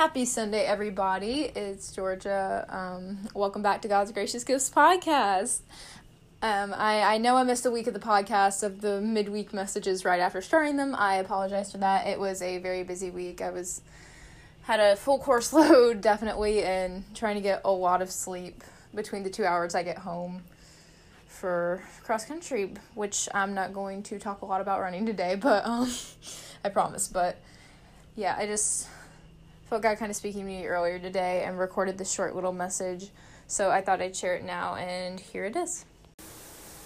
Happy Sunday, everybody. It's Georgia. Um, welcome back to God's Gracious Gifts podcast. Um, I, I know I missed a week of the podcast of the midweek messages right after starting them. I apologize for that. It was a very busy week. I was had a full course load definitely and trying to get a lot of sleep between the two hours I get home for cross country, which I'm not going to talk a lot about running today, but um, I promise. But yeah, I just felt God kind of speaking to me earlier today and recorded this short little message. So I thought I'd share it now, and here it is.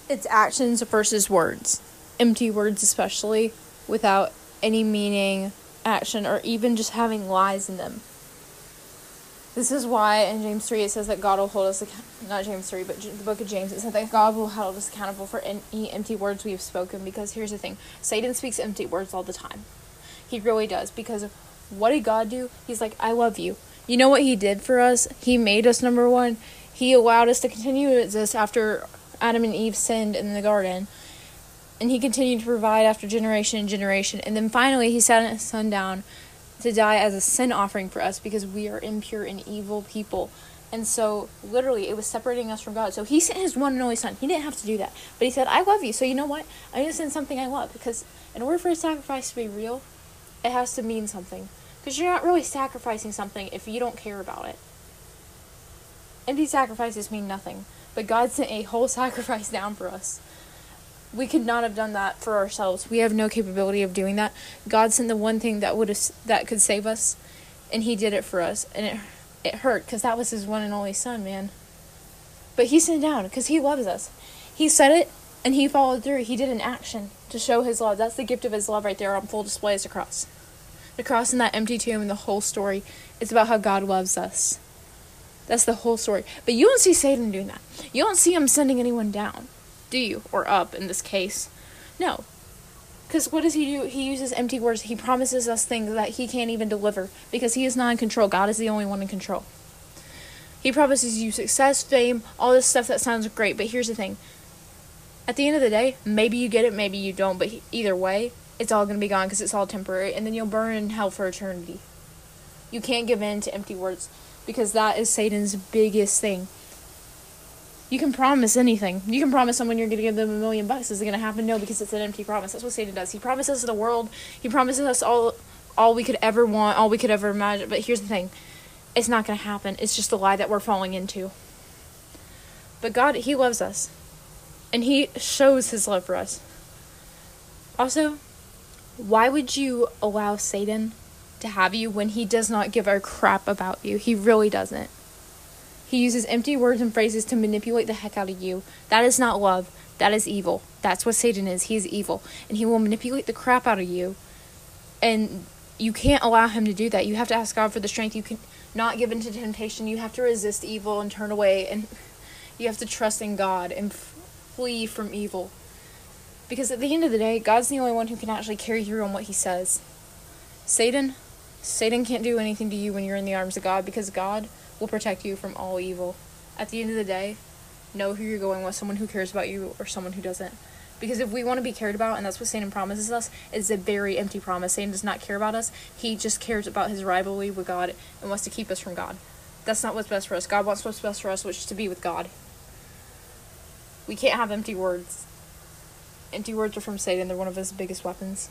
It's actions versus words, empty words, especially without any meaning, action, or even just having lies in them. This is why in James 3 it says that God will hold us, not James 3, but the book of James, it says that God will hold us accountable for any empty words we have spoken. Because here's the thing Satan speaks empty words all the time. He really does. Because what did God do? He's like, I love you. You know what He did for us? He made us number one. He allowed us to continue to exist after Adam and Eve sinned in the garden. And He continued to provide after generation and generation. And then finally, He sent His Son down to die as a sin offering for us because we are impure and evil people. And so, literally, it was separating us from God. So, He sent His one and only Son. He didn't have to do that. But He said, I love you. So, you know what? I'm going to send something I love. Because in order for a sacrifice to be real, it has to mean something. Because you're not really sacrificing something if you don't care about it. Empty sacrifices mean nothing. But God sent a whole sacrifice down for us. We could not have done that for ourselves. We have no capability of doing that. God sent the one thing that would that could save us, and He did it for us, and it it hurt because that was His one and only Son, man. But He sent down because He loves us. He said it, and He followed through. He did an action to show His love. That's the gift of His love right there on full display as a cross. The cross and that empty tomb and the whole story is about how God loves us. That's the whole story. But you don't see Satan doing that. You don't see him sending anyone down, do you? Or up in this case. No. Because what does he do? He uses empty words. He promises us things that he can't even deliver because he is not in control. God is the only one in control. He promises you success, fame, all this stuff that sounds great. But here's the thing at the end of the day, maybe you get it, maybe you don't. But either way, it's all going to be gone because it's all temporary, and then you'll burn in hell for eternity. You can't give in to empty words because that is Satan's biggest thing. You can promise anything. You can promise someone you're going to give them a million bucks. Is it going to happen? No, because it's an empty promise. That's what Satan does. He promises the world. He promises us all, all we could ever want, all we could ever imagine. But here's the thing: it's not going to happen. It's just a lie that we're falling into. But God, He loves us, and He shows His love for us. Also, why would you allow Satan to have you when he does not give a crap about you? He really doesn't. He uses empty words and phrases to manipulate the heck out of you. That is not love. That is evil. That's what Satan is. He's evil. And he will manipulate the crap out of you. And you can't allow him to do that. You have to ask God for the strength. You can not give in to temptation. You have to resist evil and turn away. And you have to trust in God and flee from evil. Because at the end of the day, God's the only one who can actually carry through on what he says. Satan, Satan can't do anything to you when you're in the arms of God because God will protect you from all evil. At the end of the day, know who you're going with, someone who cares about you or someone who doesn't. Because if we want to be cared about, and that's what Satan promises us, it's a very empty promise. Satan does not care about us. He just cares about his rivalry with God and wants to keep us from God. That's not what's best for us. God wants what's best for us, which is to be with God. We can't have empty words. Empty words are from Satan. They're one of his biggest weapons.